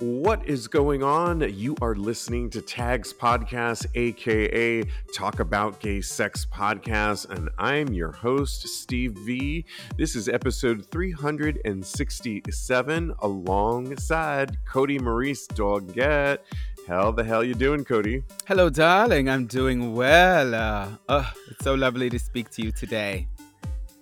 What is going on? You are listening to Tags Podcast, aka Talk About Gay Sex Podcast, and I'm your host, Steve V. This is episode 367 alongside Cody Maurice Doggett. How the hell you doing, Cody? Hello, darling. I'm doing well. Uh, oh, it's so lovely to speak to you today.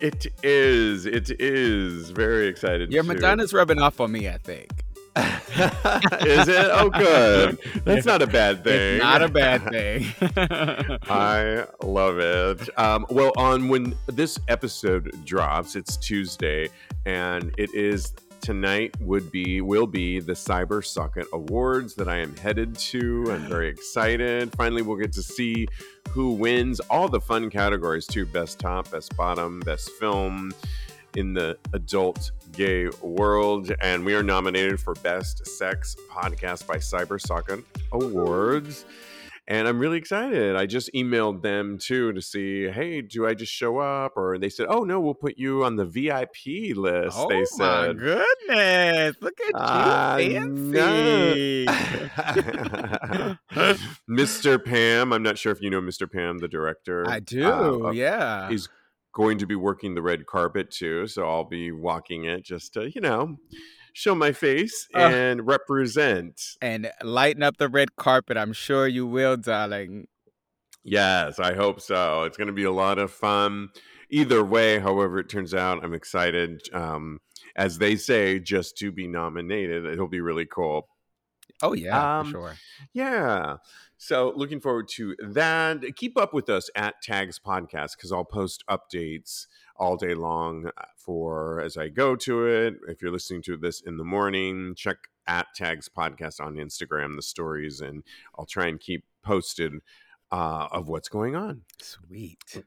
It is. It is. Very excited. Your Madonna's rubbing off on me, I think. is it? Oh, good. That's not a bad thing. It's not a bad thing. I love it. Um, well, on when this episode drops, it's Tuesday, and it is tonight would be will be the Cybersocket Awards that I am headed to. I'm very excited. Finally, we'll get to see who wins all the fun categories too: best top, best bottom, best film in the adult gay world. And we are nominated for Best Sex Podcast by Cybersocket Awards. And I'm really excited. I just emailed them too to see, hey, do I just show up? Or they said, oh no, we'll put you on the VIP list. oh they my said, goodness! Look at I you, fancy. Mr. Pam. I'm not sure if you know Mr. Pam, the director. I do. uh, yeah. He's going to be working the red carpet too, so I'll be walking it just to, you know, show my face Uh. and represent. and lighten up the red carpet. I'm sure you will, darling. Yes, I hope so. It's going to be a lot of fun. Either way, however it turns out, I'm excited. Um, as they say, just to be nominated, it'll be really cool. Oh yeah, Um, for sure. Yeah. So looking forward to that. Keep up with us at Tags Podcast because I'll post updates all day long uh, for as I go to it. If you're listening to this in the morning, check at Tags Podcast on Instagram, the stories, and I'll try and keep posted uh, of what's going on. Sweet.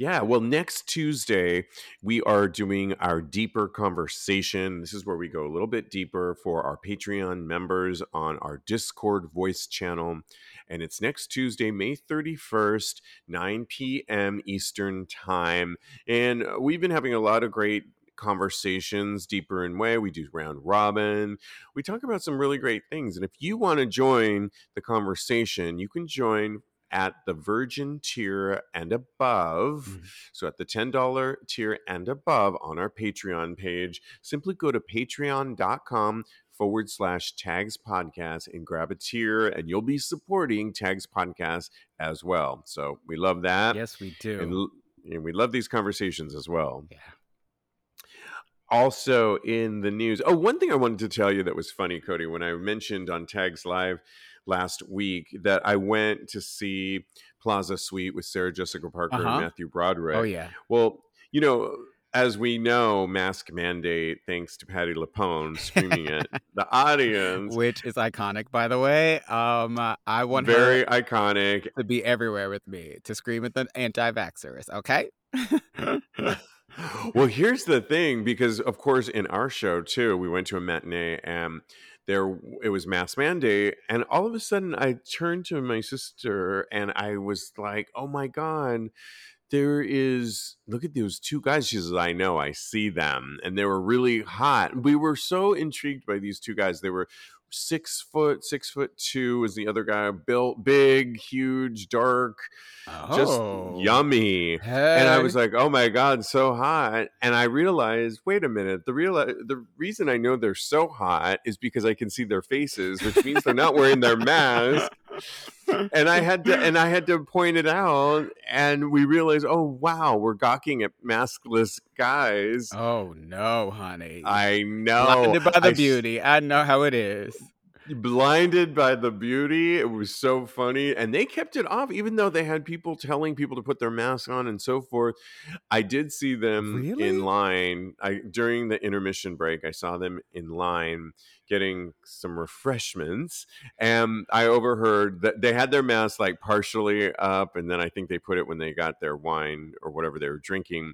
Yeah, well, next Tuesday, we are doing our deeper conversation. This is where we go a little bit deeper for our Patreon members on our Discord voice channel. And it's next Tuesday, May 31st, 9 p.m. Eastern Time. And uh, we've been having a lot of great conversations deeper in way we do round robin we talk about some really great things and if you want to join the conversation you can join at the virgin tier and above Mhm. so at the $10 tier and above on our patreon page simply go to patreon.com forward slash tags podcast and grab a tier and you'll be supporting tags podcast as well so we love that Yes, we do. and, and we love these conversations as well yeah. also in the news oh one thing i wanted to tell you that was funny cody when i mentioned on tags live last week that i went to see plaza suite with sarah jessica parker Uh-huh. and matthew broderick Oh yeah. well you know as we know mask mandate thanks to Patti LuPone screaming at the audience Which is iconic, by the way. Um, uh, I want very iconic to be everywhere with me to scream at the anti-vaxxers. Okay. well, here's the thing, because of course in our show too, we went to a matinee and there it was mass mandate, and all of a sudden I turned to my sister and I was like, "Oh my god." There is look at those two guys. She says, I know, I see them. And they were really hot. We were so intrigued by these two guys. They were six foot, six foot two was the other guy, built big, huge, dark, just Oh. yummy and I was like, "Oh my god, so hot!" And I realized, wait a minute, the real the reason I know they're so hot is because I can see their faces, which means they're not wearing their mask. And I had to and I had to point it out, and we realized, oh wow, we're gawking at maskless guys. Oh no, honey. I know, Blinded by the I beauty. I know how it is. Blinded by the beauty. It was so funny. And they kept it off, even though they had people telling people to put their mask on and so forth. I did see them Really? in line. I during the intermission break, I saw them in line getting some refreshments. And I overheard that they had their masks like partially up, and then I think they put it when they got their wine or whatever they were drinking.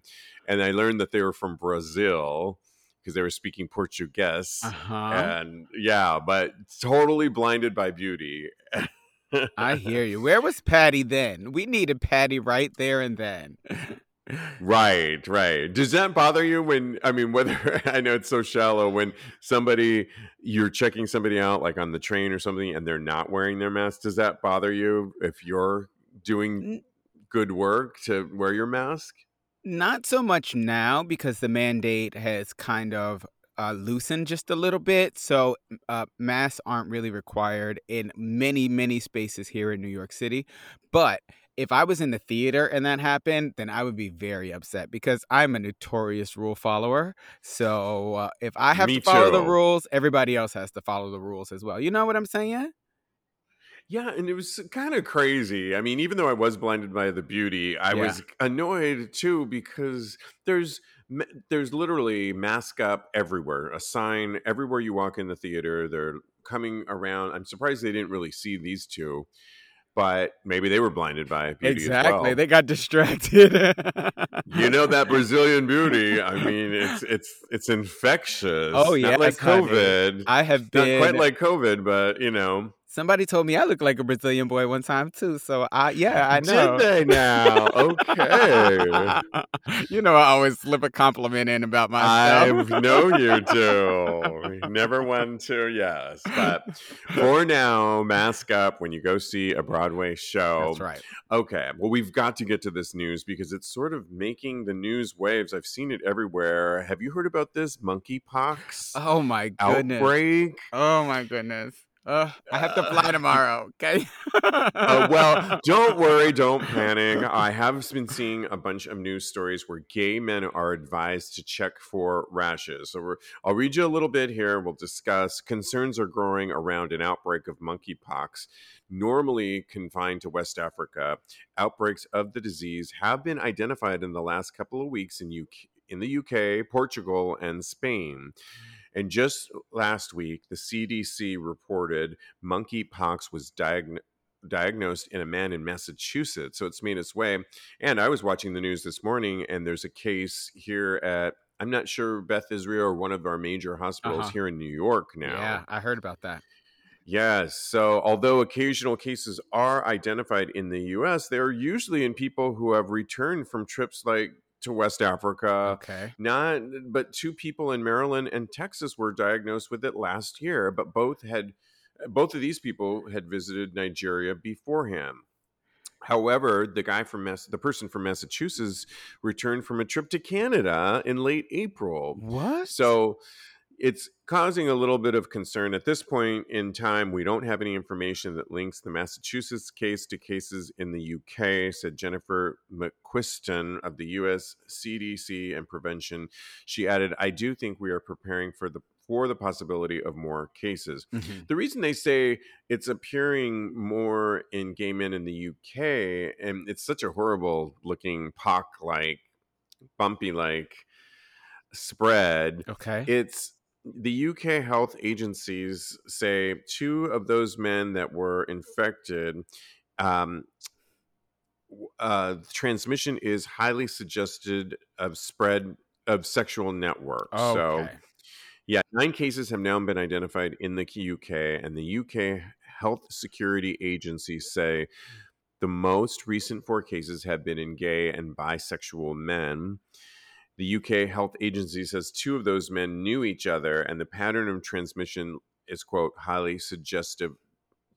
And I learned that they were from Brazil because they were speaking Portuguese. Uh-huh. And yeah, but totally blinded by beauty. I hear you. Where was Patti then? We needed Patti right there and then. Right, right. Does that bother you when I mean whether I know it's so shallow when somebody you're checking somebody out like on the train or something and they're not wearing their mask? Does that bother you if you're doing good work to wear your mask? Not so much now because the mandate has kind of uh, loosened just a little bit. So uh, masks aren't really required in many, many spaces here in New York City. But if I was in the theater and that happened, then I would be very upset because I'm a notorious rule follower. So uh, if I have Me to follow the rules, everybody else has to follow the rules as well. You know what I'm saying? Yeah, and it was kind of crazy. I mean, even though I was blinded by the beauty, I Yeah. was annoyed too because there's there's literally mask up everywhere, a sign everywhere you walk in the theater. They're coming around. I'm surprised they didn't really see these two, but maybe they were blinded by beauty as Exactly. well. They got distracted. You know that Brazilian beauty. I mean, it's it's it's infectious. Oh, not like. COVID. I have Not been. quite like COVID, but you know. Somebody told me I look like a Brazilian boy one time too. So I yeah, I know. Did they now? Okay. you know I always slip a compliment in about myself. I know you to. Never one to, yes. But for now, mask up when you go see a Broadway show. That's right. Okay. Well, we've got to get to this news because it's sort of making the news waves. I've seen it everywhere. Have you heard about this monkeypox Oh my goodness. outbreak? Oh my goodness. Uh, I have to fly tomorrow. Okay. Uh, well, don't worry, don't panic. I have been seeing a bunch of news stories where gay men are advised to check for rashes. So we're, I'll read you a little bit here. We'll discuss. Concerns are growing around an outbreak of monkeypox, normally confined to West Africa. Outbreaks of the disease have been identified in the last couple of weeks in UK, in the UK, Portugal, and Spain. And just last week, the CDC reported monkeypox was diagnosed diagnosed in a man in Massachusetts. So it's made its way. And I was watching the news this morning, and there's a case here at, I'm not sure, Beth Israel or one of our major hospitals Uh-huh. here in New York now. Yeah, I heard about that. Yes. So although occasional cases are identified in the US, they're usually in people who have returned from trips like to West Africa. Okay. Not, but two people in Maryland and Texas were diagnosed with it last year, but both had, both of these people had visited Nigeria beforehand. However, the guy from Mass, the person from Massachusetts returned from a trip to Canada in late April. What? So it's causing a little bit of concern at this point in time. We don't have any information that links the Massachusetts case to cases in the UK, said Jennifer McQuiston of the US CDC and Prevention. She added, I do think we are preparing for the for the possibility of more cases. Mhm. The reason they say it's appearing more in gay men in the UK, and it's such a horrible looking pock like, bumpy like spread, Okay. it's the UK health agencies say two of those men that were infected. Um, uh, transmission is highly suggested of spread of sexual networks. So, yeah, nine cases have now been identified in the UK, and the UK Health Security Agency say the most recent four cases have been in gay and bisexual men. The UK Health Agency says two of those men knew each other, and the pattern of transmission is, quote, highly suggestive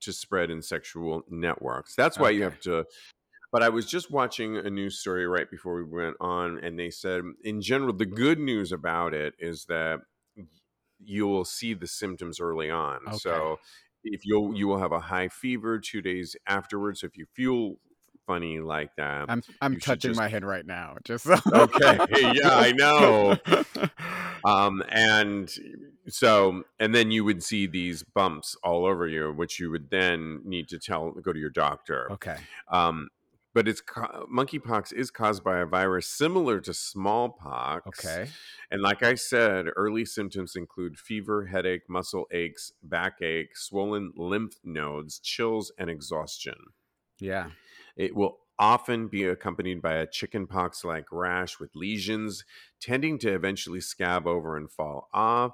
to spread in sexual networks. That's why you have to. But I was just watching a news story right before we went on, and they said, in general, the good news about it is that you will see the symptoms early on. Okay. So if you'll you will have a high fever two days afterwards. If you feel funny like that, I'm I'm touching just- my head right now. Just so Okay. Yeah, I know. um and so and then you would see these bumps all over you which you would then need to tell go to your doctor okay. um but it's ca- monkeypox is caused by a virus similar to smallpox Okay. and like i said early symptoms include fever headache muscle aches backache swollen lymph nodes chills and exhaustion Yeah. it will often be accompanied by a chickenpox like rash with lesions tending to eventually scab over and fall off.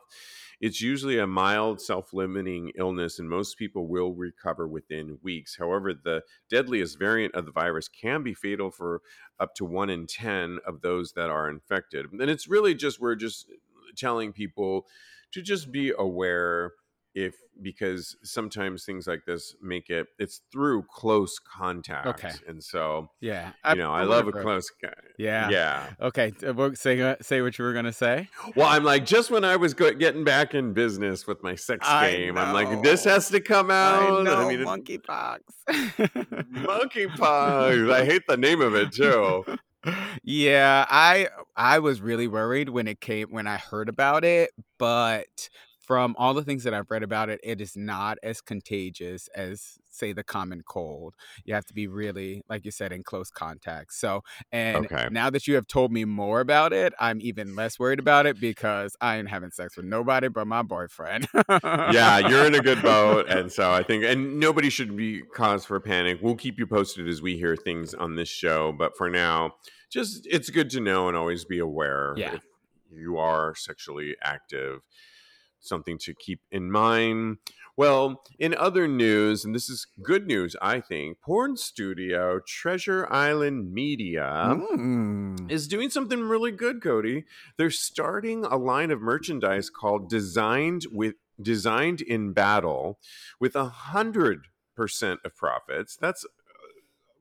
It's usually a mild self limiting illness, and most people will recover within weeks. However, the deadliest variant of the virus can be fatal for up to one in 10 of those that are infected. And it's really just, we're just telling people to just be aware if because sometimes things like this make it it's through close contact Okay. and so Yeah. you know i, love a close guy Yeah. yeah Okay. Say uh, say what you were gonna say. well i'm like just when i was go- getting back in business with my sex I game i'm like this has to come out I know mean, it- monkeypox. monkeypox i hate the name of it too yeah, I I was really worried when it came when I heard about it, but from all the things that I've read about it, it is not as contagious as say the common cold. You have to be really, like you said, in close contact. So, and Okay. now that you have told me more about it, I'm even less worried about it because I ain't having sex with nobody but my boyfriend. yeah, you're in a good boat, and so I think, and nobody should be cause for panic. We'll keep you posted as we hear things on this show, but for now, just it's good to know and always be aware Yeah. if you are sexually active. Something to keep in mind. Well, in other news, and this is good news, I think, porn studio Treasure Island Media Mm. is doing something really good, Cody. They're starting a line of merchandise called Designed with Designed in Battle with a hundred percent of profits. That's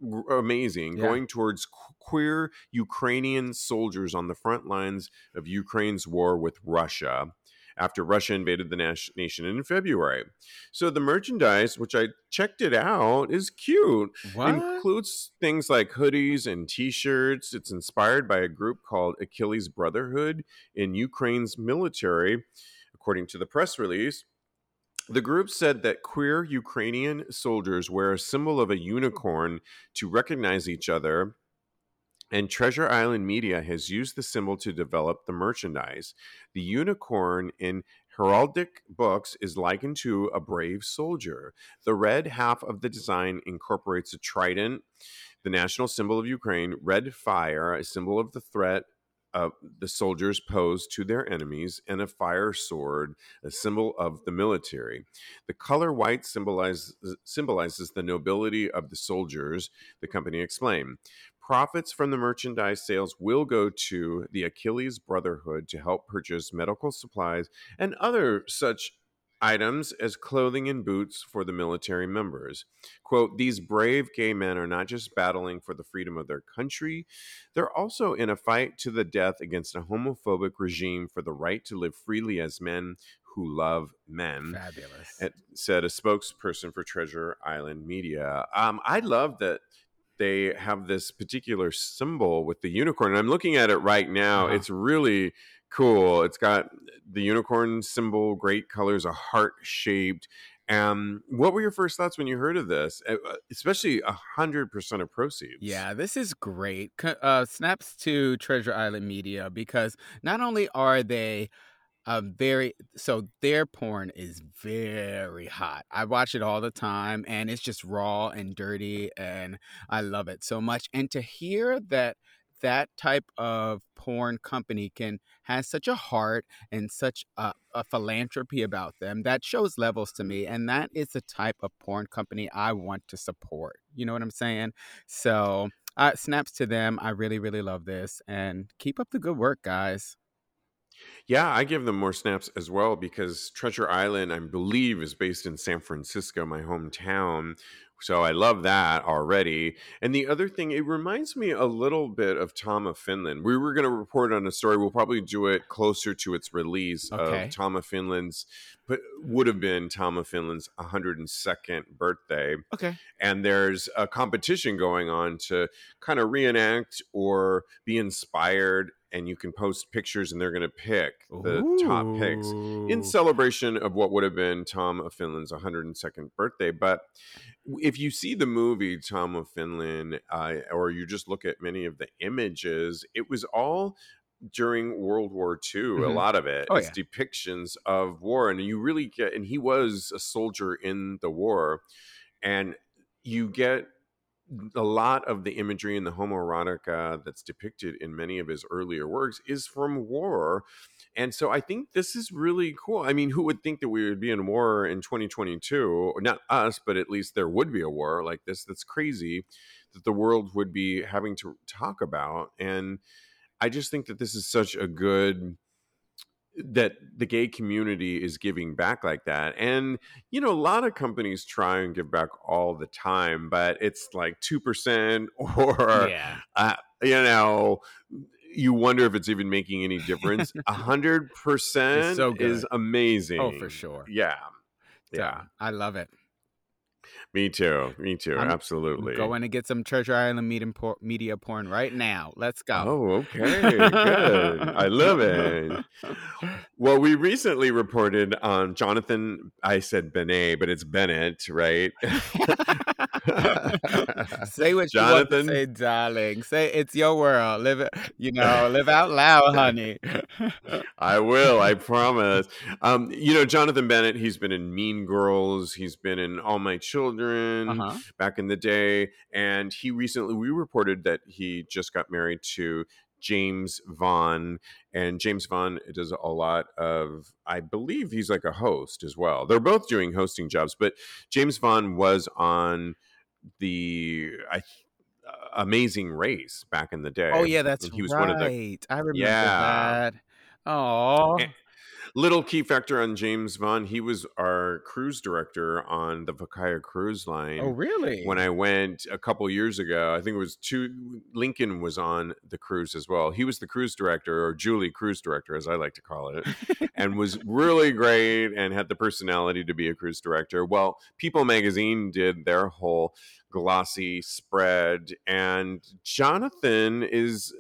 uh, amazing. Yeah. Going towards queer Ukrainian soldiers on the front lines of Ukraine's war with Russia. After Russia invaded the nas- nation in February. So the merchandise, which I checked it out, is cute What? includes things like hoodies and t-shirts it's inspired by a group called achilles brotherhood in ukraine's military according to the press release the group said that queer ukrainian soldiers wear a symbol of a unicorn to recognize each other and Treasure Island Media has used the symbol to develop the merchandise. The unicorn in heraldic books is likened to a brave soldier. The red half of the design incorporates a trident, the national symbol of Ukraine, red fire, a symbol of the threat of the soldiers pose to their enemies, and a fire sword, a symbol of the military. The color white symbolizes, symbolizes the nobility of the soldiers, the company explained. Profits from the merchandise sales will go to the Achilles Brotherhood to help purchase medical supplies and other such items as clothing and boots for the military members. Quote, these brave gay men are not just battling for the freedom of their country, they're also in a fight to the death against a homophobic regime for the right to live freely as men who love men. Fabulous. It said a spokesperson for Treasure Island Media. Um, I love that they have this particular symbol with the unicorn. And I'm looking at it right now. Uh-huh. It's really cool. It's got the unicorn symbol, great colors, a heart shaped. Um, what were your first thoughts when you heard of this? Uh, Especially a hundred percent of proceeds. Yeah, this is great. Uh, snaps to Treasure Island Media because not only are they uh, very so their porn is very hot. I watch it all the time, and it's just raw and dirty, and I love it so much. And to hear that that type of porn company can has such a heart and such a, a philanthropy about them that shows levels to me and that is the type of porn company i want to support you know what i'm saying so uh, snaps to them i really really love this and keep up the good work guys Yeah, I give them more snaps as well because Treasure Island, I believe, is based in San Francisco, my hometown. So I love that already. And the other thing, it reminds me a little bit of Tom of Finland. We were going to report on a story. We'll probably do it closer to its release Okay. of Tom of Finland's, but would have been Tom of Finland's 102nd birthday okay and there's a competition going on to kind of reenact or be inspired and you can post pictures and they're going to pick the top picks in celebration of what would have been Tom of Finland's 102nd birthday. But if you see the movie Tom of Finland, uh, or you just look at many of the images, it was all during World War II. A Mhm. lot of it Oh, is yeah. depictions of war, and you really get. And he was a soldier in the war, and you get a lot of the imagery in the homoerotica that's depicted in many of his earlier works is from war. And so I think this is really cool. I mean, who would think that we would be in war in 2022? Not us, but at least there would be a war like this. That's crazy that the world would be having to talk about. And I just think that this is such a good that the gay community is giving back like that. And, you know, a lot of companies try and give back all the time, but it's like 2% or, yeah. uh, you know, you wonder if it's even making any difference. A hundred percent is amazing. Oh, for sure. Yeah. Yeah. I love it. Me too. Me too. I'm Absolutely. Going to get some Treasure Island media, por- media porn right now. Let's go. Oh, okay. Good. I love it. Well, we recently reported on Jonathan. I said Benet, but it's Bennett, right? say what Jonathan. you want to say, darling. Say it's your world. Live it. You know, live out loud, honey. I will. I promise. Um, you know, Jonathan Bennett. He's been in Mean Girls. He's been in All My Children uh-huh. back in the day, and he recently we reported that he just got married to Jaymes Vaughan, and Jaymes Vaughan does a lot of, I believe he's like a host as well. They're both doing hosting jobs, but Jaymes Vaughan was on the I, uh, Amazing Race back in the day. Oh yeah, that's he was right. One of the, I remember yeah. that. Oh, little key factor on Jaymes Vaughan. He was our cruise director on the Vacaya cruise line. Oh, really? When I went a couple years ago, I think it was two. Lincoln was on the cruise as well. He was the cruise director, or Julie cruise director, as I like to call it, and was really great and had the personality to be a cruise director. Well, People Magazine did their whole glossy spread, and Jonathan is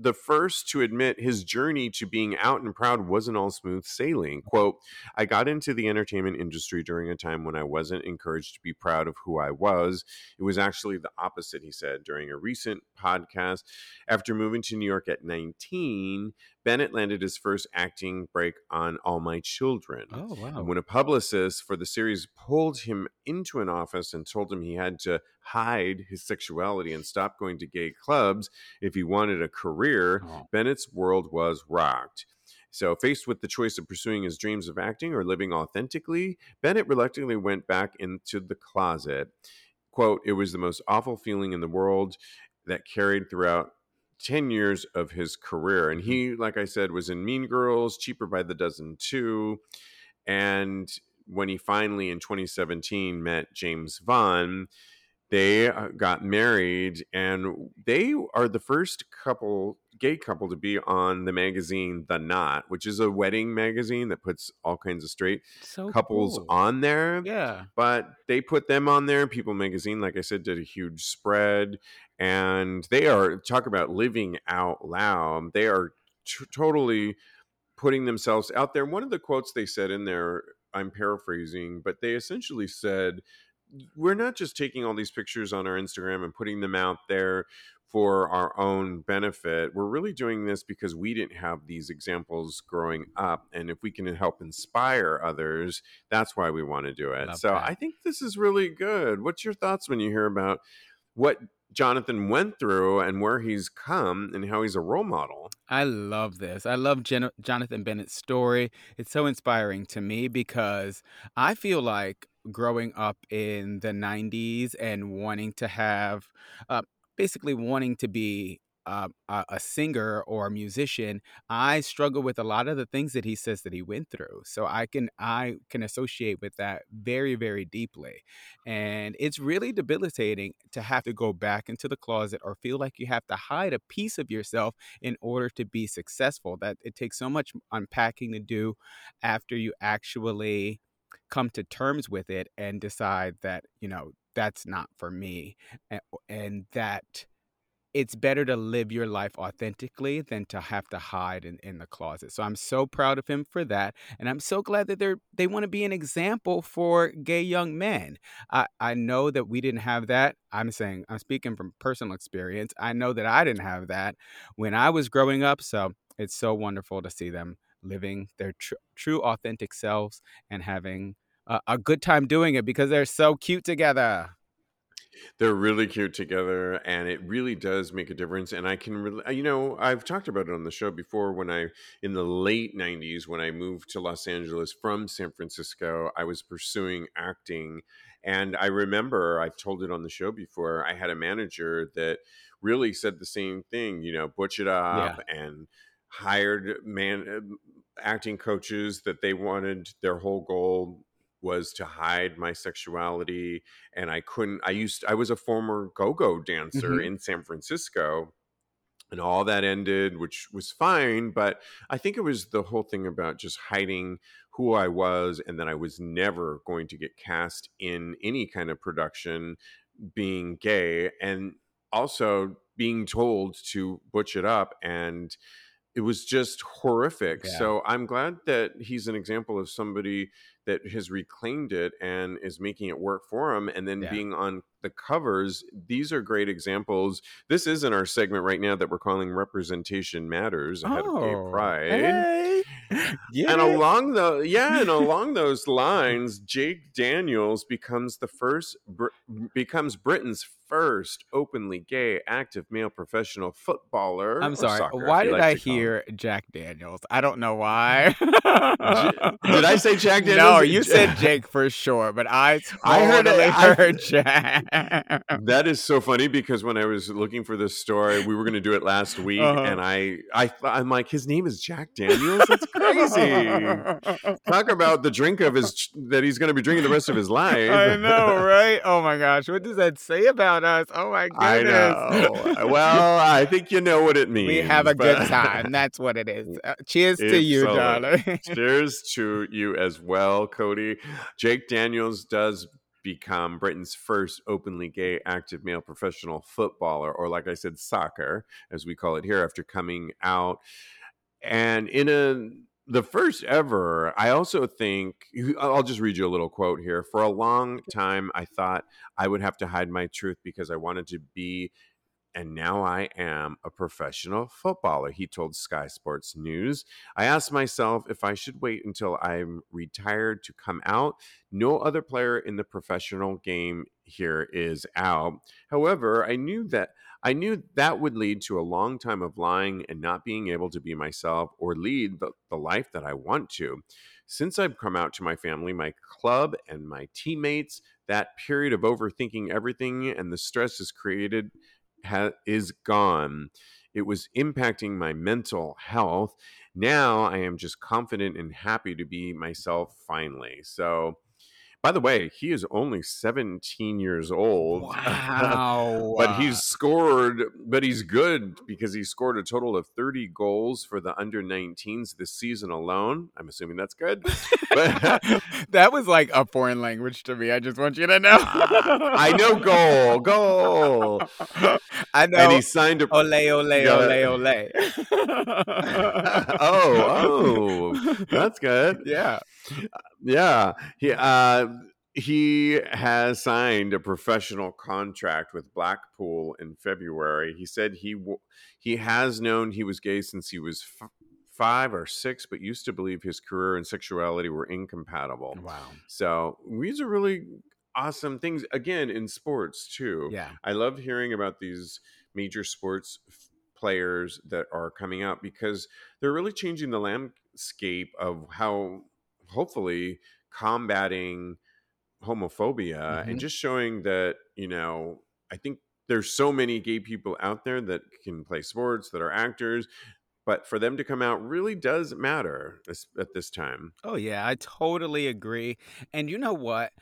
the first to admit his journey to being out and proud wasn't all smooth sailing. Quote, I got into the entertainment industry during a time when I wasn't encouraged to be proud of who I was. It was actually the opposite, he said during a recent podcast. After moving to New York at 19, Bennett landed his first acting break on All My Children. Oh, wow. And when a publicist for the series pulled him into an office and told him he had to hide his sexuality and stop going to gay clubs if he wanted a career, oh. Bennett's world was rocked. So, faced with the choice of pursuing his dreams of acting or living authentically, Bennett reluctantly went back into the closet. Quote, it was the most awful feeling in the world that carried throughout 10 years of his career. And mm-hmm. he, like I said, was in Mean Girls, Cheaper by the Dozen too. And when he finally in 2017 met Jaymes Vaughan, they uh, got married and they are the first couple gay couple to be on the magazine the knot which is a wedding magazine that puts all kinds of straight so couples cool. on there yeah. but they put them on there. People magazine like i said did a huge spread and they are talk about living out loud. They are t- totally putting themselves out there. One of the quotes they said in there i'm paraphrasing but they essentially said we're not just taking all these pictures on our Instagram and putting them out there for our own benefit. We're really doing this because we didn't have these examples growing up. And if we can help inspire others, that's why we want to do it. Love so that. I think this is really good. What's your thoughts when you hear about what Jonathan went through and where he's come and how he's a role model. I love this. I love Jen- Jonathan Bennett's story. It's so inspiring to me because I feel like growing up in the 90s and wanting to have, uh, basically wanting to be uh, a, singer or a musician, I struggle with a lot of the things that he says that he went through. So I can I can associate with that very very deeply, and it's really debilitating to have to go back into the closet or feel like you have to hide a piece of yourself in order to be successful. That it takes so much unpacking to do after you actually come to terms with it and decide that you know that's not for me and, and that it's better to live your life authentically than to have to hide in, in the closet. So I'm so proud of him for that. And I'm so glad that they're they want to be an example for gay young men. I, I know that we didn't have that. I'm saying I'm speaking from personal experience. I know that I didn't have that when I was growing up. So it's so wonderful to see them living their tr- true authentic selves and having a, a good time doing it because they're so cute together. They're really cute together, and it really does make a difference. And I can, really, uh, you know, I've talked about it on the show before. When I, in the late '90s, when I moved to Los Angeles from San Francisco, I was pursuing acting, and I remember I've told it on the show before. I had a manager that really said the same thing. You know, butch it up yeah. and hired man uh, acting coaches that they wanted their whole goal was to hide my sexuality and i couldn't i used i was a former go-go dancer mm-hmm. in san francisco and all that ended which was fine but i think it was the whole thing about just hiding who i was and that i was never going to get cast in any kind of production being gay and also being told to butch it up and it was just horrific. Yeah. So I'm glad that he's an example of somebody that has reclaimed it and is making it work for him and then yeah. being on the covers these are great examples this isn't our segment right now that we're calling representation matters ahead oh, of gay oh, pride hey. yeah. and along the yeah and along those lines jake daniels becomes the first becomes britain's first openly gay active male professional footballer i'm sorry soccer, why did like i hear jack daniels i don't know why did i say jack daniels no you said jake for sure but i I heard, it, heard jack that is so funny because when I was looking for this story, we were going to do it last week, uh-huh. and I, I, I'm like, his name is Jack Daniels. That's crazy. Talk about the drink of his that he's going to be drinking the rest of his life. I know, right? Oh my gosh, what does that say about us? Oh my goodness. I know. well, I think you know what it means. We have a but... good time. That's what it is. Uh, cheers to you, darling. cheers to you as well, Cody. Jake Daniels does become Britain's first openly gay active male professional footballer, or like I said, soccer, as we call it here, after coming out. And in a the first ever, I also think I'll just read you a little quote here. For a long time, I thought I would have to hide my truth because I wanted to be and now I am a professional footballer, he told Sky Sports News. I asked myself if I should wait until I'm retired to come out. No other player in the professional game here is out. However, I knew that I knew that would lead to a long time of lying and not being able to be myself or lead the, the life that I want to. Since I've come out to my family, my club, and my teammates, that period of overthinking everything and the stress is created ha- is gone. It was impacting my mental health. Now I am just confident and happy to be myself finally. So, by the way, he is only 17 years old. Wow. but he's scored, but he's good because he scored a total of 30 goals for the under 19s this season alone. I'm assuming that's good. But that was like a foreign language to me. I just want you to know. I know goal, goal. I know. And he signed a ole, ole, ole, ole. oh, oh, that's good. Yeah. Yeah. He uh he has signed a professional contract with Blackpool in February. He said he w- he has known he was gay since he was f- 5 or 6 but used to believe his career and sexuality were incompatible. Wow. So, these are really awesome things again in sports too. Yeah. I love hearing about these major sports f- players that are coming out because they're really changing the landscape of how hopefully combating homophobia mm-hmm. and just showing that you know i think there's so many gay people out there that can play sports that are actors but for them to come out really does matter at this time. Oh yeah i totally agree and you know what?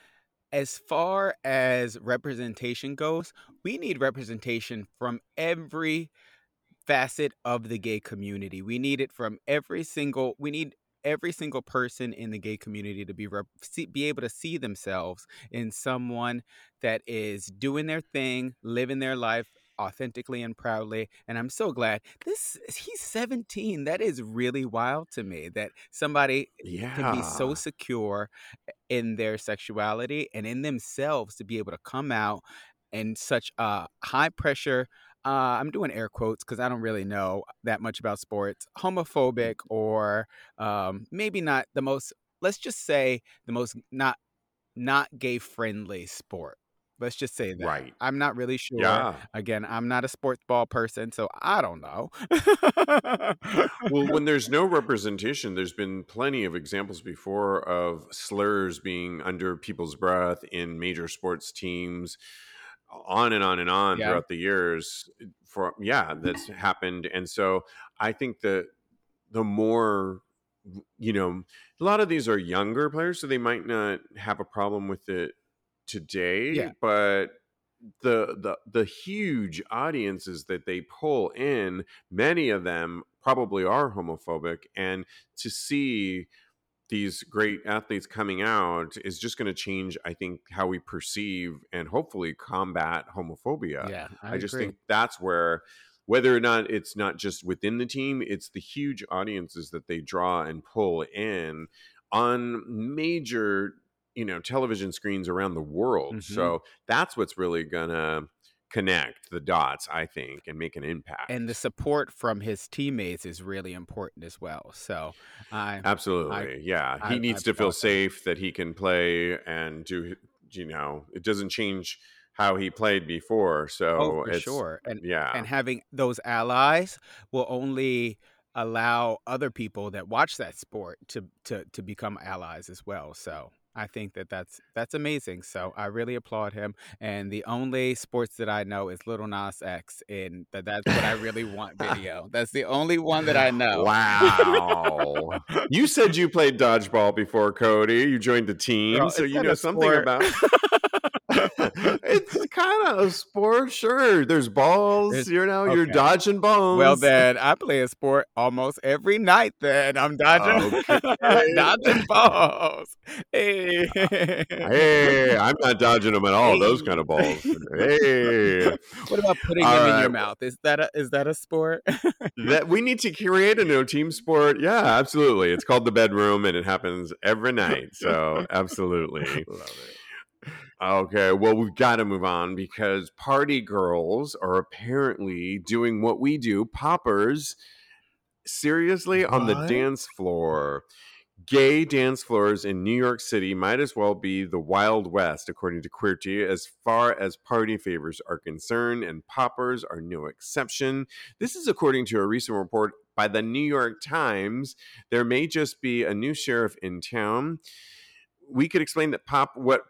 As far as representation goes we need representation from every facet of the gay community. We need it from every single we need every single person in the gay community to be rep- see, be able to see themselves in someone that is doing their thing, living their life authentically and proudly and i'm so glad this he's 17 that is really wild to me that somebody yeah. can be so secure in their sexuality and in themselves to be able to come out in such a high pressure uh, I'm doing air quotes because I don't really know that much about sports, homophobic or um, maybe not the most, let's just say the most not not gay friendly sport. Let's just say that. Right. I'm not really sure. Yeah. Again, I'm not a sports ball person, so I don't know. well, when there's no representation, there's been plenty of examples before of slurs being under people's breath in major sports teams, on and on and on Yeah. throughout the years. Eh, for yeah, that's happened, and so I think that the more you know, a lot of these are younger players, so they might not have a problem with it today, Yeah. but the the the huge audiences that they pull in many of them probably are homophobic and to see these great athletes coming out is just going to change i think how we perceive and hopefully combat homophobia. Yeah, I, i, just think that's where whether or not it's not just within the team it's the huge audiences that they draw and pull in on major you know television screens around the world. Mhm. so that's what's really gonna connect the dots i think and make an impact and the support from his teammates is really important as well. So I absolutely yeah he needs I to feel that. safe that he can play and do you know it doesn't change how he played before oh, so oh for it's sure. And yeah and having those allies will only allow other people that watch that sport to to to become allies as well. So I think that that's that's amazing. So I really applaud him. And the only sports that I know is Lil Nas X, and that that's what I really want video. That's the only one that I know. Wow. you said you played dodgeball before, Cody. You joined the team, Girl, so you know something about kind of a sport, sure. There's balls, It's- you know, you're dodging balls. Well, then I play a sport almost every night. Then I'm dodging, oh, Okay. dodging balls. Hey, Hey, I'm not dodging them at all, those kind of balls. Hey. what about putting All them in your mouth? Is that a is that a sport? that we need to create a no team sport. Yeah, absolutely. It's called the bedroom and it happens every night. So absolutely. Love it. Okay, well, we've got to move on because party girls are apparently doing what we do, poppers, seriously on the dance floor. Gay dance floors in New York City might as well be the Wild West, according to Queerty, as far as party favors are concerned, and poppers are no exception. This is according to a recent report by the New York Times. There may just be a new sheriff in town. We could explain that pop what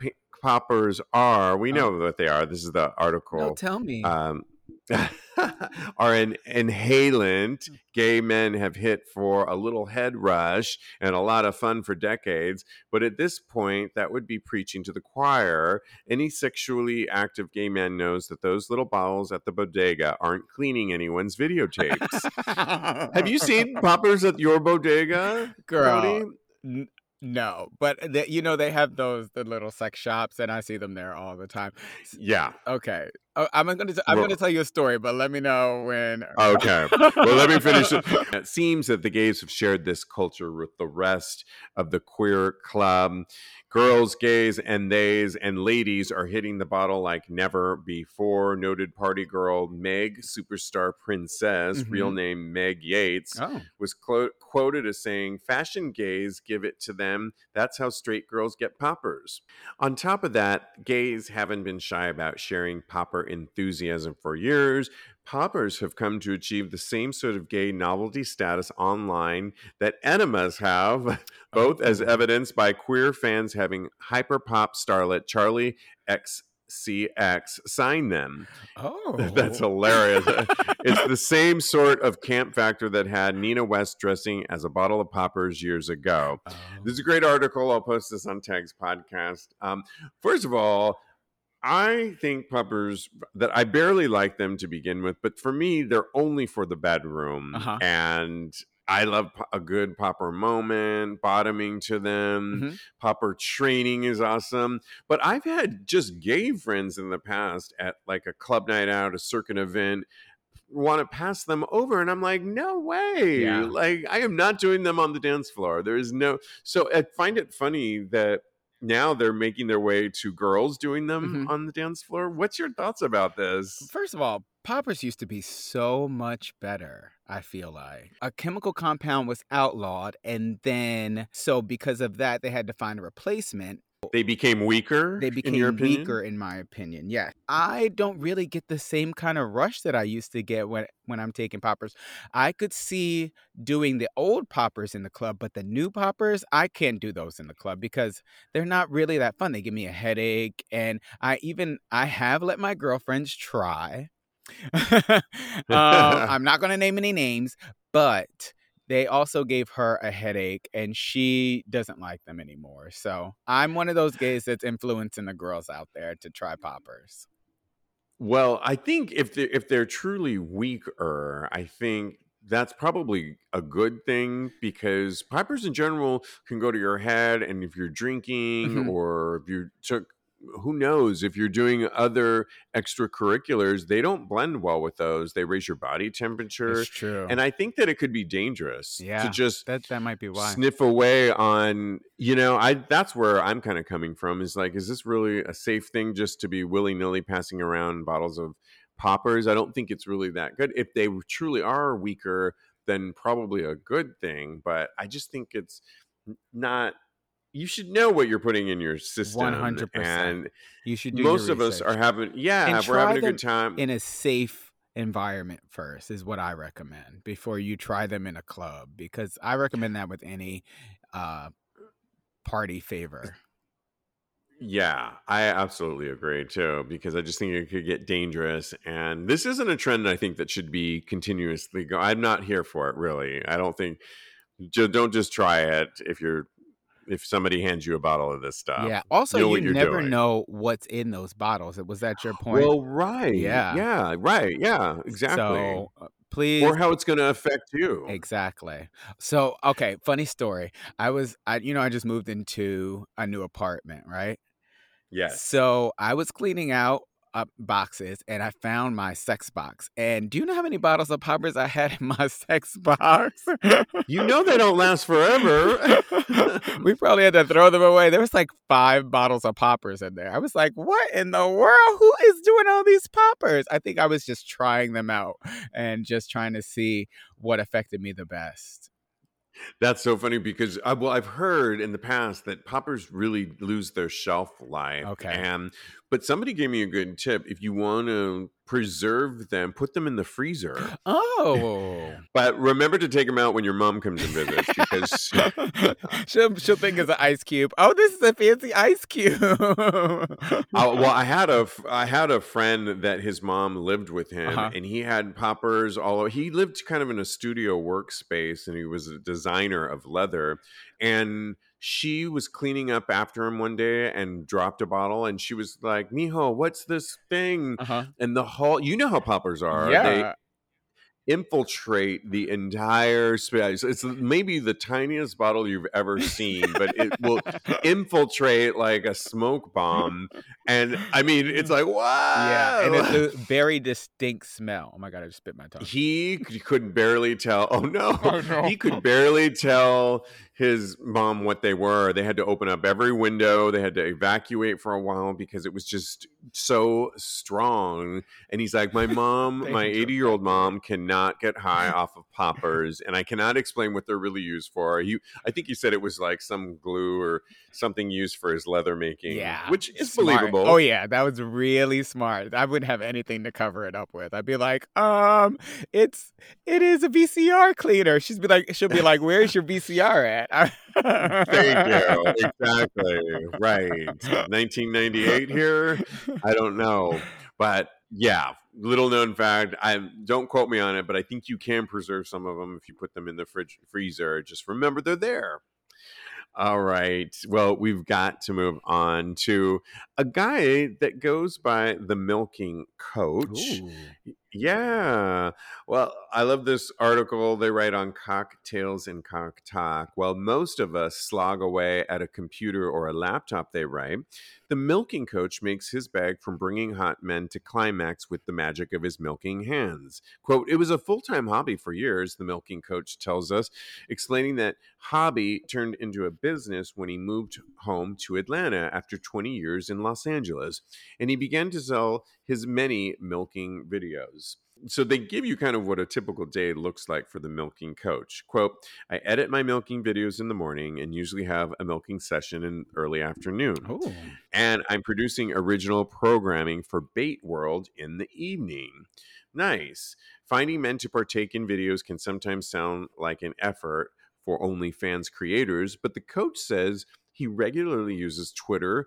poppers are. We know what they are. This is the article No, tell me. um, are an inhalant gay men have hit for a little head rush and a lot of fun for decades. But at this point, that would be preaching to the choir. Any sexually active gay man knows that those little bottles at the bodega aren't cleaning anyone's videotapes. have you seen poppers at your bodega, girl? No, but they, you know they have those the little sex shops, and I see them there all the time. Yeah. Okay, oh, I'm gonna t- I'm Well- gonna tell you a story, but let me know when. Okay. Well, let me finish it. It seems that the gays have shared this culture with the rest of the queer club. Girls, gays, and theys and ladies are hitting the bottle like never before. Noted party girl Meg, superstar princess, real Mhm. name Meg Yates, Oh, was clo- quoted as saying, Fashion gays give it to them. That's how straight girls get poppers. On top of that, gays haven't been shy about sharing popper enthusiasm for years. Poppers have come to achieve the same sort of gay novelty status online that enemas have, both as Oh. evidenced by queer fans having hyperpop starlet Charli XCX sign them. oh, That's hilarious. it's the same sort of camp factor that had Nina West dressing as a bottle of poppers years ago. Oh. This is a great article. I'll post this on Tag's podcast. Um, first of all, I think poppers that I barely like them to begin with, but for me, they're only for the bedroom. Uh-huh. And I love a good popper moment, bottoming to them. Mhm. Popper training is awesome. But I've had just gay friends in the past at like a club night out, a circuit event, want to pass them over. And I'm like, no way. Yeah. Like, I am not doing them on the dance floor. There is no. So I find it funny that now they're making their way to girls doing them Mhm. on the dance floor. What's your thoughts about this? First of all, poppers used to be so much better, I feel like. A chemical compound was outlawed, and then, so because of that, they had to find a replacement. They became weaker. they became opinion? weaker in my opinion. Yeah. I don't really get the same kind of rush that I used to get when when I'm taking poppers. I could see doing the old poppers in the club, but the new poppers, I can't do those in the club because they're not really that fun. They give me a headache and I even I have let my girlfriends try. um, I'm not going to name any names, but they also gave her a headache and she doesn't like them anymore. So I'm one of those gays that's influencing the girls out there to try poppers. Well, I think if they if they're truly weaker, I think that's probably a good thing because poppers in general can go to your head, and if you're drinking Mhm. or if you took, who knows, if you're doing other extracurriculars, they don't blend well with those. They raise your body temperature, It's true. and I think that it could be dangerous Yeah, to just that that might be why. sniff away on you know i that's where i'm kind of coming from is like is this really a safe thing just to be willy-nilly passing around bottles of poppers i don't think it's really that good if they truly are weaker then probably a good thing but i just think it's not you should know what you're putting in your system 100%. and You should do most of us are having yeah we're having a good time in a safe environment first is what I recommend before you try them in a club because I recommend that with any uh party favor. Yeah, I absolutely agree too, because I just think it could get dangerous. And this isn't a trend I think that should be continuously go. I'm not here for it, really. I don't think, don't just try it if you're, if somebody hands you a bottle of this stuff. yeah. Also, know you never doing. know what's in those bottles. It was that your point? Well, right. Yeah. Yeah, right. Yeah, exactly. So uh, please or how it's going to affect you. Exactly. So, okay, funny story. I was I you know, I just moved into a new apartment, right? Yes. So, I was cleaning out up boxes and I found my sex box. And do you know how many bottles of poppers I had in my sex mm. box? You know they don't last forever. we probably had to throw them away. There was like five bottles of poppers in there. I was like, what in the world? Who is doing all these poppers? I think I was just trying them out and just trying to see what affected me the best. That's so funny because I, well, I've heard in the past that poppers really lose their shelf life. Okay. And but somebody gave me a good tip. If you want to preserve them, put them in the freezer. Oh. But remember to take them out when your mom comes and visits because she'll, she'll think it's an ice cube. Oh, this is a fancy ice cube. I, well, I had a I had a friend that his mom lived with him, Uh-huh. and he had poppers all. over. He lived kind of in a studio workspace, and he was a designer of leather. And she was cleaning up after him one day and dropped a bottle, and she was like, "Mijo, what's this thing?" uh-huh. And the whole, you know how poppers are. Yeah. Infiltrate the entire space. It's maybe the tiniest bottle you've ever seen, but it will infiltrate like a smoke bomb. And I mean, it's like, wow. Yeah, and it's a very distinct smell. Oh my god, I just spit my tongue. he could barely tell. Oh no. Oh, no. He could barely tell his mom what they were. They had to open up every window. They had to evacuate for a while because it was just so strong. And he's like, My mom, my 80 year old mom, cannot get high off of poppers. And I cannot explain what they're really used for. He, I think he said it was like some glue or something used for his leather making. Yeah, Which is Smart. believable. Oh yeah, that was really smart. I wouldn't have anything to cover it up with. I'd be like, um, it's it is a VCR cleaner. She'd be like, she'll be like, where's your VCR at? Thank you. Exactly. Right. 1998 here. I don't know, but yeah, little known fact. I don't quote me on it, but I think you can preserve some of them if you put them in the fridge freezer. Just remember they're there. All right. Well, we've got to move on to a guy that goes by the milking coach. Ooh. Yeah. Well, I love this article they write on cocktails and cock talk. While most of us slog away at a computer or a laptop, they write, the milking coach makes his bag from bringing hot men to climax with the magic of his milking hands. Quote, it was a full time hobby for years, the milking coach tells us, explaining that hobby turned into a business when he moved home to Atlanta after 20 years in Los Angeles and he began to sell his many milking videos. So they give you kind of what a typical day looks like for the milking coach. Quote, I edit my milking videos in the morning and usually have a milking session in early afternoon. Ooh. And I'm producing original programming for Bait World in the evening. Nice. Finding men to partake in videos can sometimes sound like an effort for OnlyFans creators, but the coach says he regularly uses Twitter,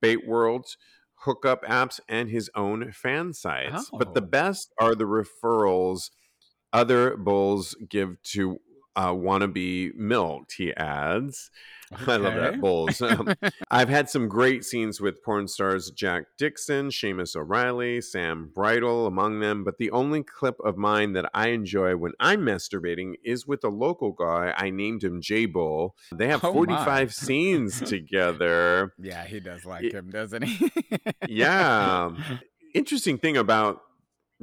Bait World, hookup apps, and his own fan sites. But the Oh. best are the referrals other bulls give to uh, wannabe milked, he adds. I love that, bulls. Um, I've had some great scenes with porn stars Jack Dixon, Seamus O'Reilly, Sam Bridle among them, but the only clip of mine that I enjoy when I'm masturbating is with a local guy. I named him J Bull. They have Oh, 45 my. scenes together. Yeah, he does like It- him, doesn't he? Yeah. Interesting thing about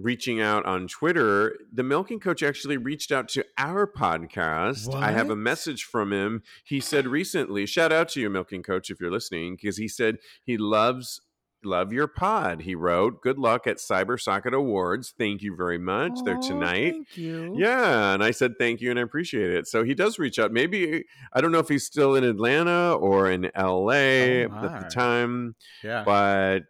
reaching out on Twitter, the milking coach actually reached out to our podcast. I have a message from him. He said recently, shout out to you, milking coach, if you're listening, because he said he loves love your pod. He wrote, Good luck at Cybersocket Awards. Thank you very much. They're tonight. Thank you. Yeah, and I said thank you and I appreciate it. So he does reach out. Maybe I don't know if he's still in Atlanta or in LA oh at the time, Yeah. but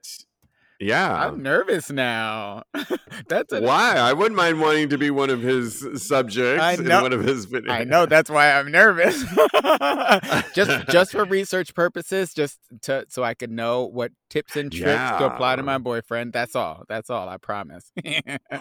yeah. I'm nervous now. That's a, Why? I wouldn't mind wanting to be one of his subjects I in know- one of his videos. I know that's why I'm nervous. just just for research purposes, just to so I could know what tips and tricks to apply to my boyfriend. That's all. That's all. I promise.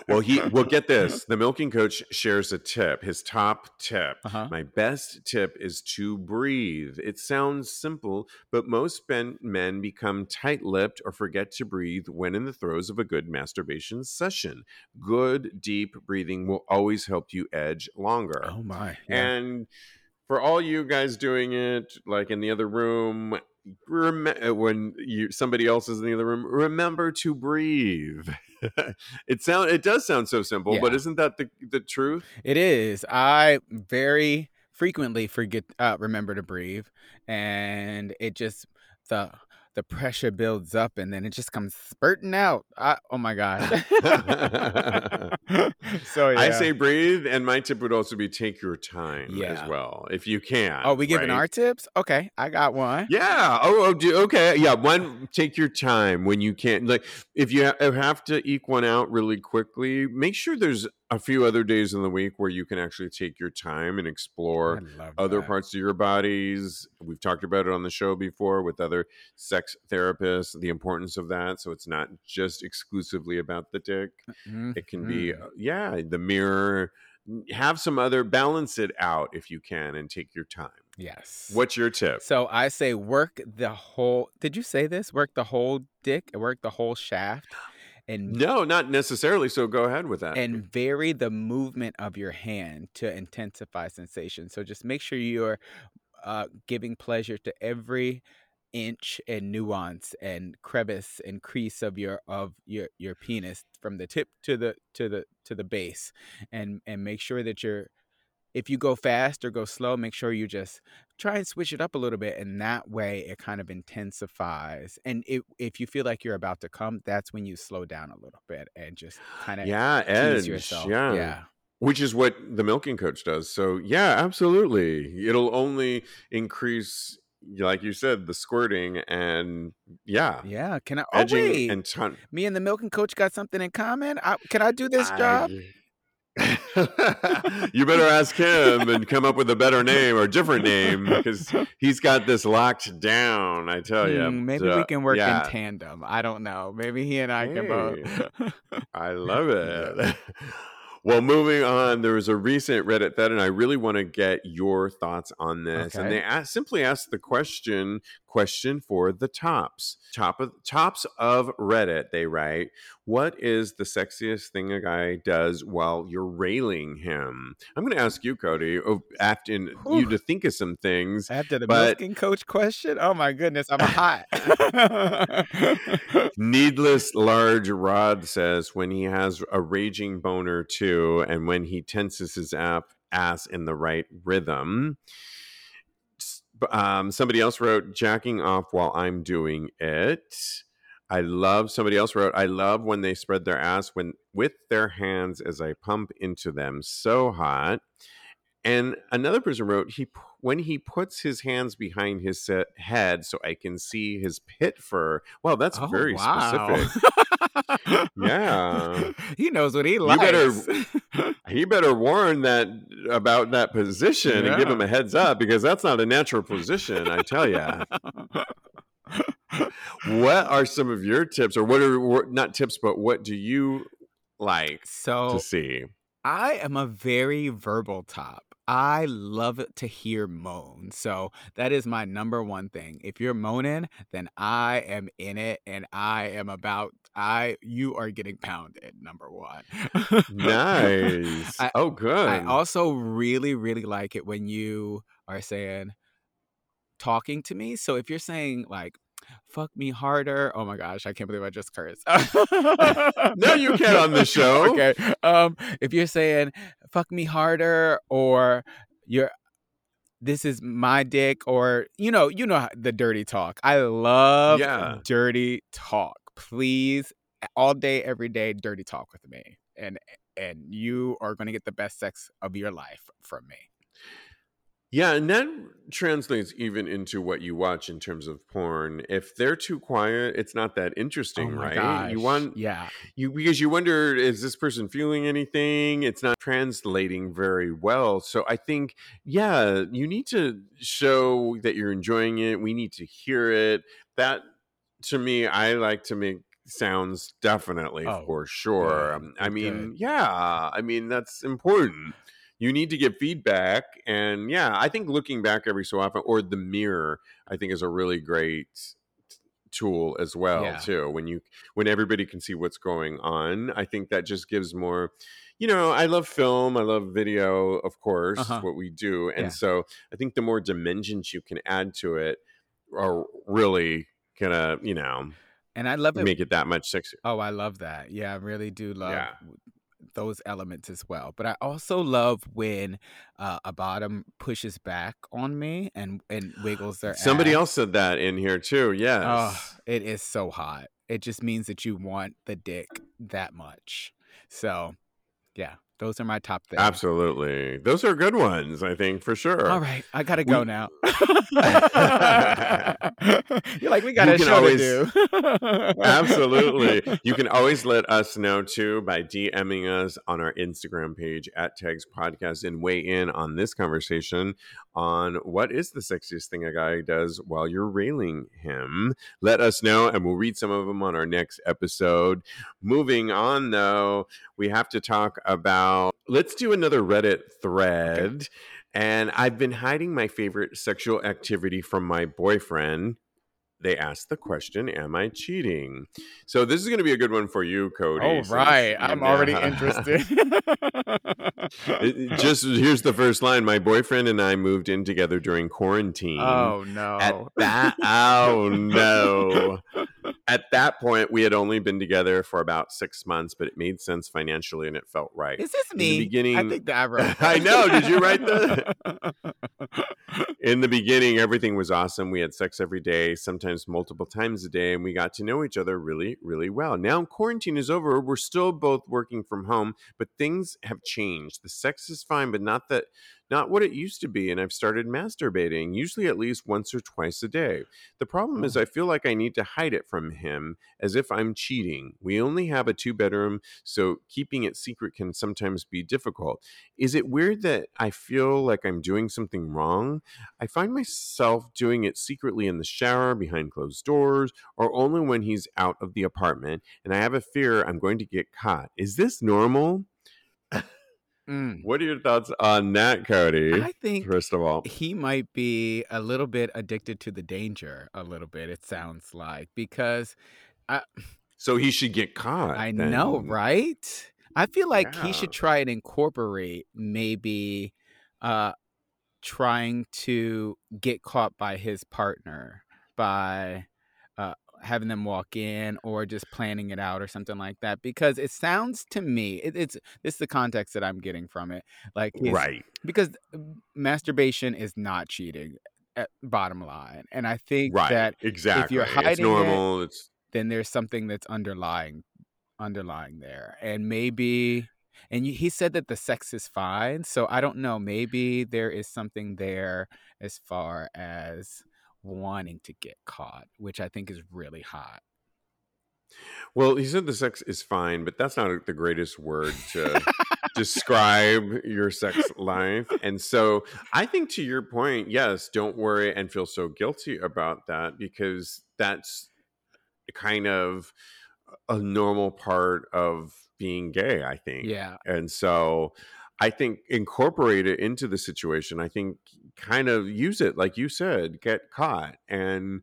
Well, he well get this. The milking coach shares a tip. His top tip. Uh-huh. My best tip is to breathe. It sounds simple, but most men, men become tight-lipped or forget to breathe when in the throes of a good masturbation session. Good deep breathing will always help you edge longer. Oh my. And for all you guys doing it, like in the other room, rem- uh, when you somebody else is in the other room, remember to breathe. it sound it does sound so simple, but isn't that the the truth? It is. I very frequently forget uh remember to breathe and it just the the pressure builds up and then it just comes spurting out. I, oh my god. so yeah. I say breathe, and my tip would also be take your time Yeah. as well, if you can. Oh, we giving right? our tips? Okay, I got one. Yeah. Oh, oh do, okay. Yeah. One, take your time when you can. Like, if you ha- have to eke one out really quickly, make sure there's a few other days in the week where you can actually take your time and explore other that. parts of your bodies. We've talked about it on the show before with other sex therapists, the importance of that. So it's not just exclusively about the dick. It can be, Mhm. uh, yeah, the mirror. Have some other, balance it out if you can and take your time. Yes. What's your tip? So I say work the whole. Did you say this? Work the whole dick. Work the whole shaft, and No, not necessarily. So go ahead with that. and vary the movement of your hand to intensify sensation. So just make sure you're uh, giving pleasure to every inch and nuance and crevice and crease of your of your your penis from the tip to the to the to the base and and make sure that you're if you go fast or go slow make sure you just try and switch it up a little bit and that way it kind of intensifies and it, if you feel like you're about to come that's when you slow down a little bit and just kind of yeah, tease edge. yourself Yeah. yeah Which is what the milking coach does. So, yeah, absolutely. It'll only increase, like you said, the squirting and, yeah, yeah can i oh wait and ton. me and the milking coach got something in common I, can i do this job I- you better ask him and come up with a better name or different name because he's got this locked down. I tell you. Hmm, maybe we can work yeah. in tandem i don't know maybe he and i can both I love it. Well, moving on, there was a recent Reddit thread, and I really want to get your thoughts on this. And they asked, simply asked the question question for the tops. Top of tops of Reddit, they write, What is the sexiest thing a guy does while you're railing him? I'm gonna ask you, Cody, after you to think of some things. after the But- milking coach question oh my goodness i'm hot Needless large rod says when he has a raging boner too, and when he tenses his ap- ass in the right rhythm. Um, somebody else wrote jacking off while I'm doing it. I love somebody else wrote, I love when they spread their ass when with their hands as I pump into them. So hot. And another person wrote, he when he puts his hands behind his set head so I can see his pit fur. Well, that's Oh very wow. specific. Yeah. he knows what he You likes. better- He better warn that about that position and give him a heads up because that's not a natural position, I tell you. what are some of your tips or what are not tips but what do you like so to see? I am a very verbal top. I love to hear moan. So that is my number one thing. If you're moaning, then I am in it and I am about I you are getting pounded, number one. Nice. I- oh good. I also really, really like it when you are saying talking to me. So if you're saying like fuck me harder, oh my gosh, I can't believe I just cursed. No, you can on the show. okay. Um if you're saying fuck me harder or you're this is my dick or you know, you know the dirty talk. I love Yeah. dirty talk. Please all day every day dirty talk with me. And and you are going to get the best sex of your life from me. Yeah, and that translates even into what you watch in terms of porn. If they're too quiet, it's not that interesting, oh right? gosh. You want yeah. you because you wonder is this person feeling anything? It's not translating very well. So I think yeah, you need to show that you're enjoying it. We need to hear it. That to me, I like to make sounds definitely Oh, for sure. good, I mean, good. yeah, I mean that's important. You need to give feedback, and yeah, I think looking back every so often, or the mirror, I think is a really great tool as well Yeah. too. When you when everybody can see what's going on, I think that just gives more. You know, I love film, I love video, of course, Uh-huh. what we do, and Yeah. so I think the more dimensions you can add to it are really gonna, you know, And I love it. make it that much sexier. Oh, I love that. Yeah, I really do love Yeah. Those elements as well. But I also love when uh, a bottom pushes back on me and and wiggles their Somebody ass. else said that in here too. Yes. Oh, it is so hot. It just means that you want the dick that much. So, yeah, those are my top things. Absolutely. Those are good ones, I think, for sure. All right, I gotta We- go now. You're like, we got a show always- to do. Absolutely. You can always let us know too by DMing us on our Instagram page at Tags Podcast and weigh in on this conversation on what is the sexiest thing a guy does while you're railing him. Let us know and we'll read some of them on our next episode. Moving on though, we have to talk about let's do another Reddit thread. And I've been hiding my favorite sexual activity from my boyfriend they asked the question, Am I cheating? So this is going to be a good one for you, Cody. Oh right, I'm already interested. Just here's the first line. My boyfriend and I moved in together during quarantine. oh no. At that, oh no. At that point, we had only been together for about six months, but it made sense financially and it felt right. Is this in the me? I think that I wrote. I know, did you write that? In the beginning, everything was awesome. We had sex every day, sometimes multiple times a day, and we got to know each other really, really well. Now quarantine is over. We're still both working from home, but things have changed. The sex is fine, but not that not what it used to be. And I've started masturbating, usually at least once or twice a day. The problem is Oh. I feel like I need to hide it from him as if I'm cheating. We only have a two bedroom, so keeping it secret can sometimes be difficult. Is it weird that I feel like I'm doing something wrong? I find myself doing it secretly in the shower, behind closed doors, or only when he's out of the apartment, and I have a fear I'm going to get caught. Is this normal? Mm. What are your thoughts on that, Cody? I think First of all, he might be a little bit addicted to the danger. A little bit, it sounds like, because so he should get caught. I then. know, right? I feel like he should try and incorporate maybe uh trying to get caught by his partner by uh having them walk in or just planning it out or something like that because it sounds to me it, it's this is the context that I'm getting from it like Right. because masturbation is not cheating at bottom line and I think Right. that exactly. If you're it's hiding it- normal. It's then there's something that's underlying underlying there. And maybe and you, he said that the sex is fine, so I don't know, maybe there is something there as far as wanting to get caught, which I think is really hot. Well, he said the sex is fine, but that's not the greatest word to describe your sex life. And so I think to your point, yes, don't worry and feel so guilty about that because that's kind of a normal part of being gay, I think. Yeah. And so I think incorporate it into the situation. I think kind of use it, like you said, get caught and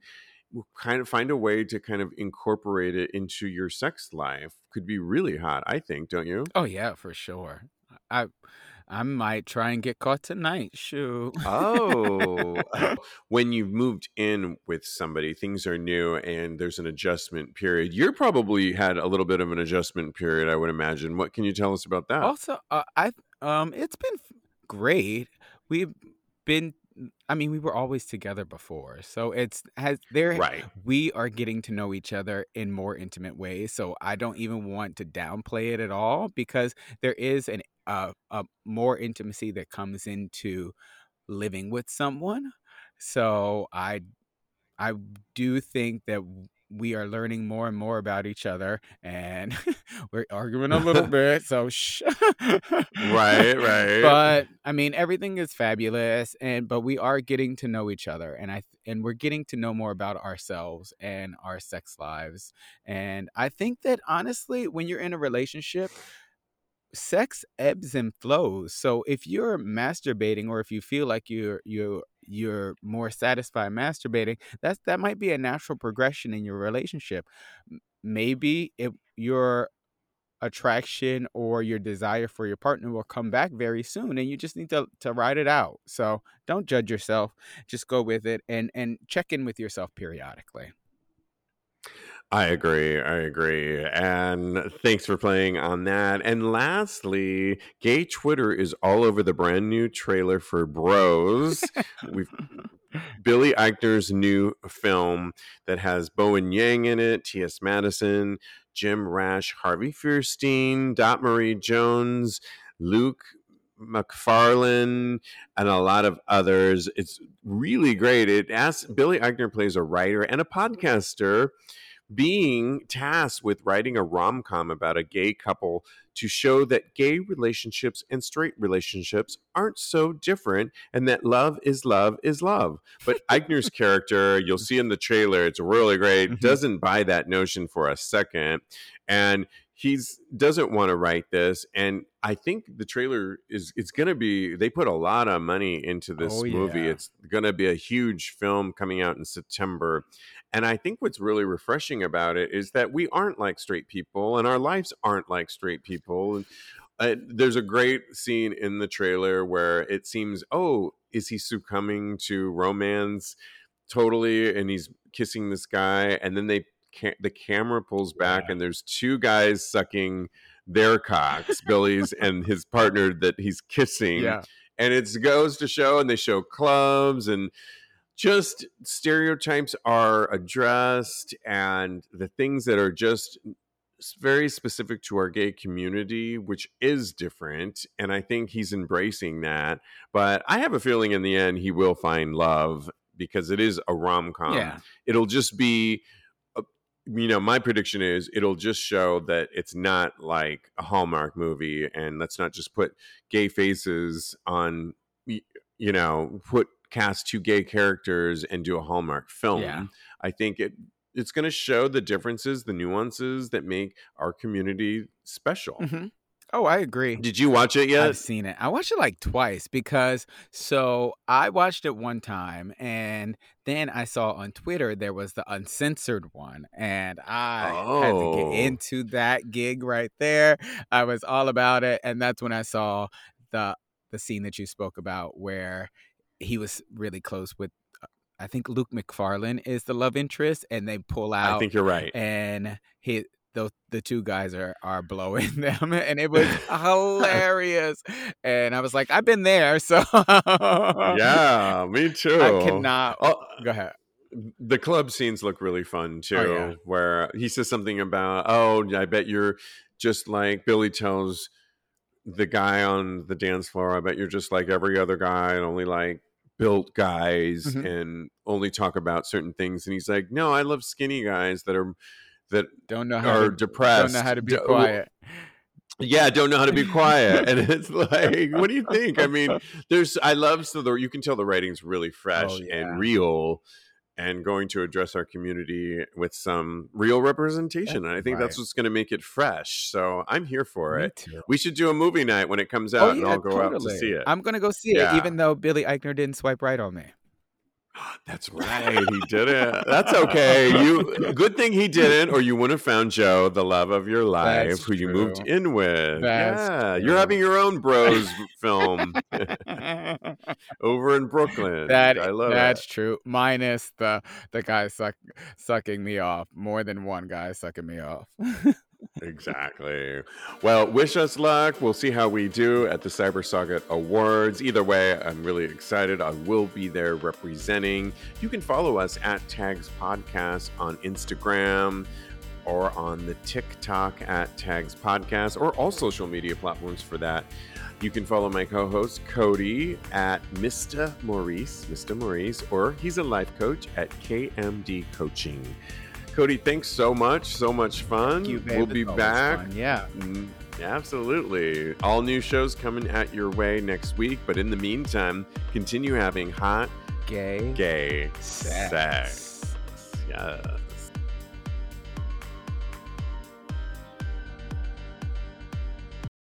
kind of find a way to kind of incorporate it into your sex life could be really hot i think don't you Oh yeah, for sure. I I might try and get caught tonight. Shoo. oh when you've moved in with somebody things are new and there's an adjustment period you're probably had a little bit of an adjustment period i would imagine what can you tell us about that Also, uh, I um, it's been great. We've been. I mean, we were always together before, so it's has there. right We are getting to know each other in more intimate ways. So I don't even want to downplay it at all because there is an uh, a more intimacy that comes into living with someone. So I I do think that we are learning more and more about each other, and we're arguing a little bit. So shh. right right but I mean, everything is fabulous, and but we are getting to know each other, and I and we're getting to know more about ourselves and our sex lives, and I think that honestly, when you're in a relationship sex ebbs and flows. So if you're masturbating or if you feel like you're you're you're more satisfied masturbating, that's that might be a natural progression in your relationship. Maybe if your attraction or your desire for your partner will come back very soon and you just need to to ride it out. So don't judge yourself. Just go with it and and check in with yourself periodically. I agree. I agree. And thanks for playing on that. And lastly, gay Twitter is all over the brand new trailer for Bros. We've Billy Eichner's new film that has Bowen Yang in it, T.S. Madison, Jim Rash, Harvey Fierstein, Dot Marie Jones, Luke Macfarlane, and a lot of others. It's really great. It asks Billy Eichner plays a writer and a podcaster being tasked with writing a rom com about a gay couple to show that gay relationships and straight relationships aren't so different and that love is love is love. But Eichner's character, you'll see in the trailer, it's really great, Mhm. doesn't buy that notion for a second. And he's doesn't want to write this and i think the trailer is it's going to be they put a lot of money into this Oh, movie yeah. it's going to be a huge film coming out in september and I think what's really refreshing about it is that we aren't like straight people and our lives aren't like straight people. And uh, there's a great scene in the trailer where it seems, oh, is he succumbing to romance totally? And he's kissing this guy. And then they ca- the camera pulls back Yeah. and there's two guys sucking their cocks, Billy's and his partner that he's kissing Yeah. and it goes to show and they show clubs and just stereotypes are addressed and the things that are just very specific to our gay community which is different and i think he's embracing that but i have a feeling in the end he will find love because it is a rom-com Yeah. it'll just be uh, you know my prediction is it'll just show that it's not like a hallmark movie and let's not just put gay faces on you know put cast two gay characters and do a hallmark film Yeah. i think it it's going to show the differences the nuances that make our community special hmm Oh, I agree. did you watch it yet I've seen it. I watched it like twice because so I watched it one time and then I saw on Twitter there was the uncensored one and I had to Oh. get into that gig right there. I was all about it and that's when I saw the the scene that you spoke about where he was really close with uh, I think Luke Macfarlane is the love interest and they pull out i think you're right. and he the the two guys are are blowing them and it was hilarious. And i was like i've been there so yeah me too. i cannot Oh, go ahead. the club scenes look really fun too, Oh, yeah. where he says something about, "Oh, I bet you're just like Billy tells the guy on the dance floor. I bet you're just like every other guy, and only like built guys, Mhm. and only talk about certain things." And he's like, "No, I love skinny guys that are that Don't know how are to depressed. don't know how to be quiet. yeah, don't know how to be quiet." and it's like, what do you think? I mean, there's I love so the you can tell the writing's really fresh Oh, yeah. and real and going to address our community with some real representation. And I think that's what's going to make it fresh. So I'm here for Me it. too. We should do a movie night when it comes Oh out and I'll go out to see it. I'm gonna go see it, even though Billy Eichner didn't swipe right on me. That's right. He did it. That's okay. You good thing he didn't, or you wouldn't have found Joe, the love of your life, That's who you moved in with. That's yeah. true. You're having your own bros film over in Brooklyn. That I love that's true. Minus the the guy suck, sucking me off. More than one guy sucking me off. Exactly. Well, wish us luck. We'll see how we do at the Cybersocket Awards. Either way, I'm really excited. I will be there representing. You can follow us at Tags Podcast on Instagram or on the TikTok at Tags Podcast or all social media platforms for that. You can follow my co host Cody at Mr. Maurice, Mr. Maurice, or he's a life coach at KMD Coaching. Cody, thanks so much. So much fun. Thank you, babe. we'll be It's back. fun, Yeah. Mm, Absolutely. All new shows coming at your way next week. But in the meantime, continue having hot, Gay. gay Sex. sex. Yes.